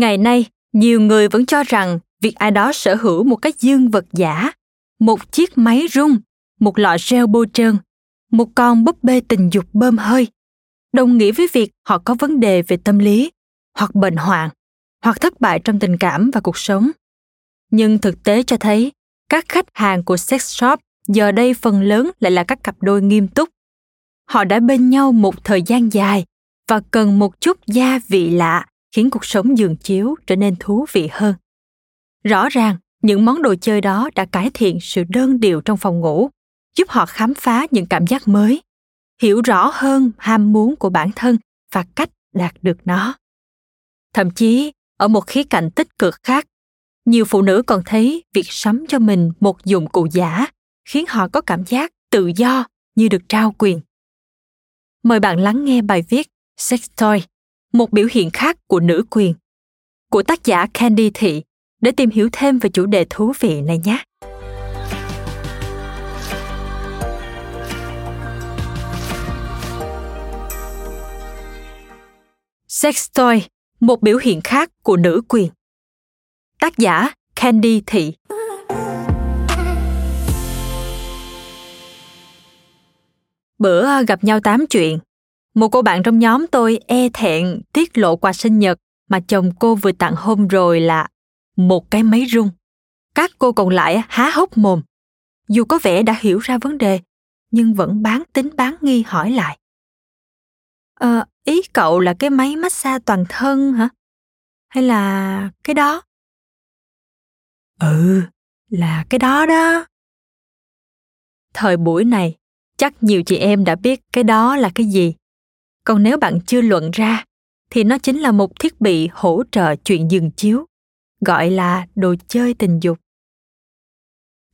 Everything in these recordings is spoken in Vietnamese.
Ngày nay, nhiều người vẫn cho rằng việc ai đó sở hữu một cái dương vật giả, một chiếc máy rung, một lọ gel bôi trơn, một con búp bê tình dục bơm hơi, đồng nghĩa với việc họ có vấn đề về tâm lý, hoặc bệnh hoạn, hoặc thất bại trong tình cảm và cuộc sống. Nhưng thực tế cho thấy, các khách hàng của sex shop giờ đây phần lớn lại là các cặp đôi nghiêm túc. Họ đã bên nhau một thời gian dài và cần một chút gia vị lạ khiến cuộc sống giường chiếu trở nên thú vị hơn. Rõ ràng, những món đồ chơi đó đã cải thiện sự đơn điệu trong phòng ngủ, giúp họ khám phá những cảm giác mới, hiểu rõ hơn ham muốn của bản thân và cách đạt được nó. Thậm chí, ở một khía cạnh tích cực khác, nhiều phụ nữ còn thấy việc sắm cho mình một dụng cụ giả khiến họ có cảm giác tự do như được trao quyền. Mời bạn lắng nghe bài viết sex toy một biểu hiện khác của nữ quyền của tác giả Candy Thị để tìm hiểu thêm về chủ đề thú vị này nhé. Sex toy, một biểu hiện khác của nữ quyền. Tác giả Candy Thị Bữa gặp nhau tám chuyện, một cô bạn trong nhóm tôi e thẹn tiết lộ quà sinh nhật mà chồng cô vừa tặng hôm rồi là một cái máy rung. Các cô còn lại há hốc mồm. Dù có vẻ đã hiểu ra vấn đề, nhưng vẫn bán tính bán nghi hỏi lại. Ờ, ý cậu là cái máy massage toàn thân hả? Hay là cái đó? Ừ, là cái đó đó. Thời buổi này, chắc nhiều chị em đã biết cái đó là cái gì còn nếu bạn chưa luận ra, thì nó chính là một thiết bị hỗ trợ chuyện dừng chiếu, gọi là đồ chơi tình dục.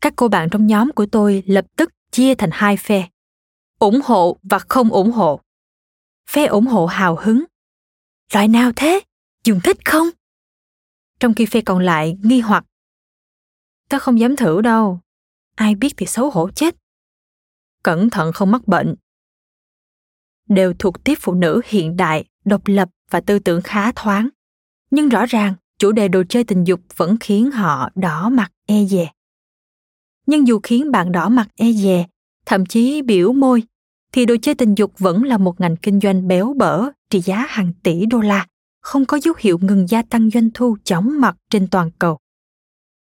Các cô bạn trong nhóm của tôi lập tức chia thành hai phe, ủng hộ và không ủng hộ. Phe ủng hộ hào hứng. Loại nào thế? Dùng thích không? Trong khi phe còn lại nghi hoặc. Tớ không dám thử đâu. Ai biết thì xấu hổ chết. Cẩn thận không mắc bệnh đều thuộc tiếp phụ nữ hiện đại, độc lập và tư tưởng khá thoáng. Nhưng rõ ràng, chủ đề đồ chơi tình dục vẫn khiến họ đỏ mặt e dè. Nhưng dù khiến bạn đỏ mặt e dè, thậm chí biểu môi, thì đồ chơi tình dục vẫn là một ngành kinh doanh béo bở, trị giá hàng tỷ đô la, không có dấu hiệu ngừng gia tăng doanh thu chóng mặt trên toàn cầu.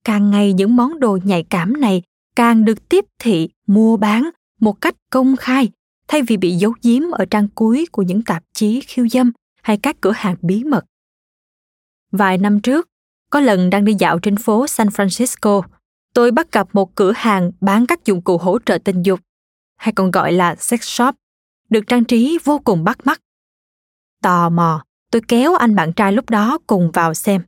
Càng ngày những món đồ nhạy cảm này càng được tiếp thị, mua bán một cách công khai thay vì bị giấu giếm ở trang cuối của những tạp chí khiêu dâm hay các cửa hàng bí mật. Vài năm trước, có lần đang đi dạo trên phố San Francisco, tôi bắt gặp một cửa hàng bán các dụng cụ hỗ trợ tình dục, hay còn gọi là sex shop, được trang trí vô cùng bắt mắt. Tò mò, tôi kéo anh bạn trai lúc đó cùng vào xem.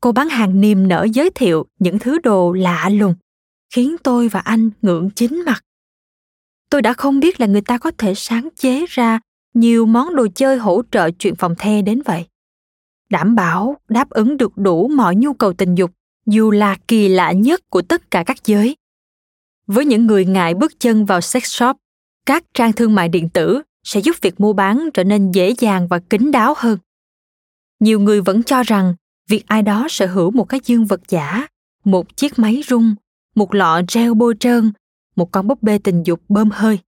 Cô bán hàng niềm nở giới thiệu những thứ đồ lạ lùng, khiến tôi và anh ngưỡng chính mặt tôi đã không biết là người ta có thể sáng chế ra nhiều món đồ chơi hỗ trợ chuyện phòng the đến vậy. Đảm bảo đáp ứng được đủ mọi nhu cầu tình dục, dù là kỳ lạ nhất của tất cả các giới. Với những người ngại bước chân vào sex shop, các trang thương mại điện tử sẽ giúp việc mua bán trở nên dễ dàng và kín đáo hơn. Nhiều người vẫn cho rằng việc ai đó sở hữu một cái dương vật giả, một chiếc máy rung, một lọ gel bôi trơn một con búp bê tình dục bơm hơi.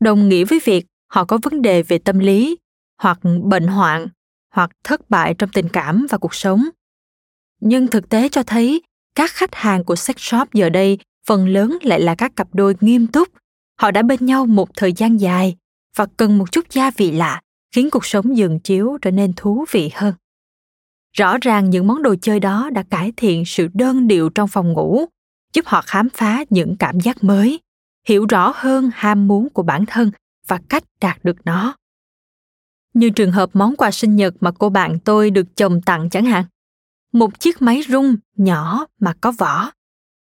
Đồng nghĩa với việc họ có vấn đề về tâm lý, hoặc bệnh hoạn, hoặc thất bại trong tình cảm và cuộc sống. Nhưng thực tế cho thấy, các khách hàng của sex shop giờ đây phần lớn lại là các cặp đôi nghiêm túc. Họ đã bên nhau một thời gian dài và cần một chút gia vị lạ, khiến cuộc sống giường chiếu trở nên thú vị hơn. Rõ ràng những món đồ chơi đó đã cải thiện sự đơn điệu trong phòng ngủ, giúp họ khám phá những cảm giác mới hiểu rõ hơn ham muốn của bản thân và cách đạt được nó. Như trường hợp món quà sinh nhật mà cô bạn tôi được chồng tặng chẳng hạn. Một chiếc máy rung nhỏ mà có vỏ,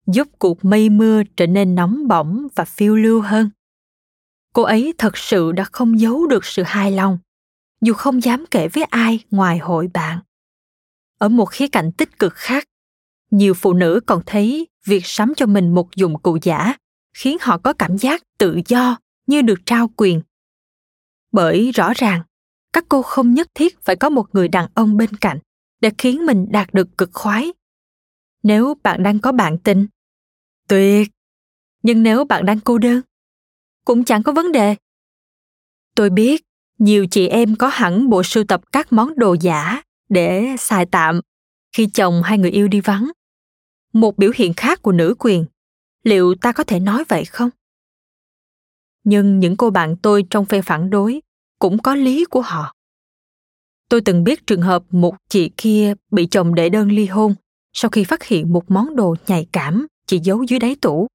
giúp cuộc mây mưa trở nên nóng bỏng và phiêu lưu hơn. Cô ấy thật sự đã không giấu được sự hài lòng, dù không dám kể với ai ngoài hội bạn. Ở một khía cạnh tích cực khác, nhiều phụ nữ còn thấy việc sắm cho mình một dụng cụ giả khiến họ có cảm giác tự do như được trao quyền. Bởi rõ ràng, các cô không nhất thiết phải có một người đàn ông bên cạnh để khiến mình đạt được cực khoái. Nếu bạn đang có bạn tình, tuyệt. Nhưng nếu bạn đang cô đơn, cũng chẳng có vấn đề. Tôi biết nhiều chị em có hẳn bộ sưu tập các món đồ giả để xài tạm khi chồng hay người yêu đi vắng. Một biểu hiện khác của nữ quyền liệu ta có thể nói vậy không? Nhưng những cô bạn tôi trong phe phản đối cũng có lý của họ. Tôi từng biết trường hợp một chị kia bị chồng đệ đơn ly hôn. Sau khi phát hiện một món đồ nhạy cảm, chị giấu dưới đáy tủ.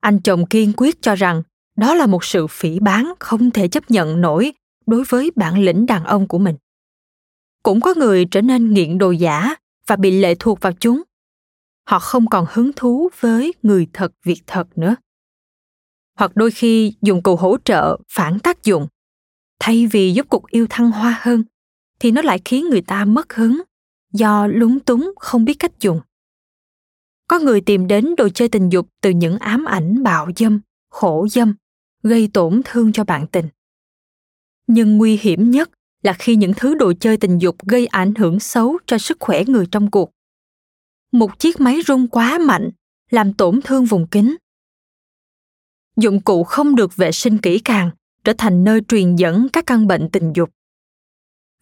Anh chồng kiên quyết cho rằng đó là một sự phỉ báng không thể chấp nhận nổi đối với bản lĩnh đàn ông của mình. Cũng có người trở nên nghiện đồ giả và bị lệ thuộc vào chúng họ không còn hứng thú với người thật, việc thật nữa. Hoặc đôi khi dùng cụ hỗ trợ, phản tác dụng. Thay vì giúp cuộc yêu thăng hoa hơn, thì nó lại khiến người ta mất hứng, do lúng túng không biết cách dùng. Có người tìm đến đồ chơi tình dục từ những ám ảnh bạo dâm, khổ dâm, gây tổn thương cho bạn tình. Nhưng nguy hiểm nhất là khi những thứ đồ chơi tình dục gây ảnh hưởng xấu cho sức khỏe người trong cuộc một chiếc máy rung quá mạnh, làm tổn thương vùng kính. Dụng cụ không được vệ sinh kỹ càng, trở thành nơi truyền dẫn các căn bệnh tình dục.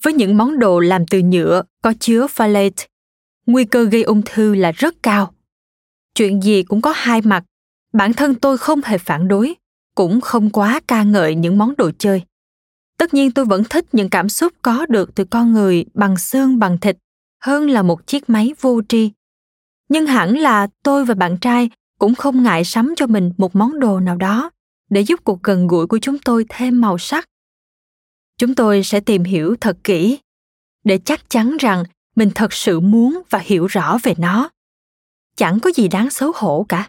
Với những món đồ làm từ nhựa, có chứa phthalate, nguy cơ gây ung thư là rất cao. Chuyện gì cũng có hai mặt, bản thân tôi không hề phản đối, cũng không quá ca ngợi những món đồ chơi. Tất nhiên tôi vẫn thích những cảm xúc có được từ con người bằng xương, bằng thịt, hơn là một chiếc máy vô tri nhưng hẳn là tôi và bạn trai cũng không ngại sắm cho mình một món đồ nào đó để giúp cuộc gần gũi của chúng tôi thêm màu sắc. Chúng tôi sẽ tìm hiểu thật kỹ để chắc chắn rằng mình thật sự muốn và hiểu rõ về nó. Chẳng có gì đáng xấu hổ cả.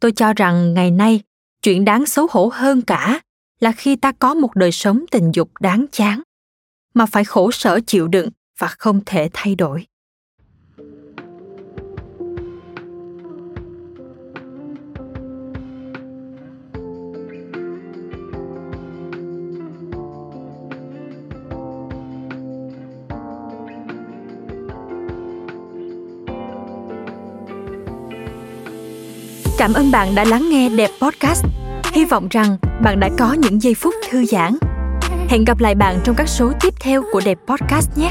Tôi cho rằng ngày nay chuyện đáng xấu hổ hơn cả là khi ta có một đời sống tình dục đáng chán, mà phải khổ sở chịu đựng và không thể thay đổi. Cảm ơn bạn đã lắng nghe Đẹp Podcast. Hy vọng rằng bạn đã có những giây phút thư giãn. Hẹn gặp lại bạn trong các số tiếp theo của Đẹp Podcast nhé.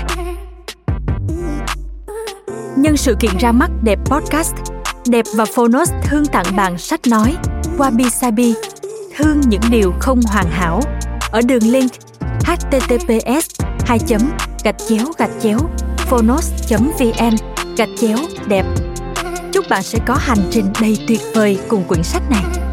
Nhân sự kiện ra mắt Đẹp Podcast, Đẹp và Phonos thương tặng bạn sách nói Wabi Sabi, thương những điều không hoàn hảo ở đường link https 2 gạch chéo gạch chéo phonos vn gạch chéo đẹp bạn sẽ có hành trình đầy tuyệt vời cùng quyển sách này.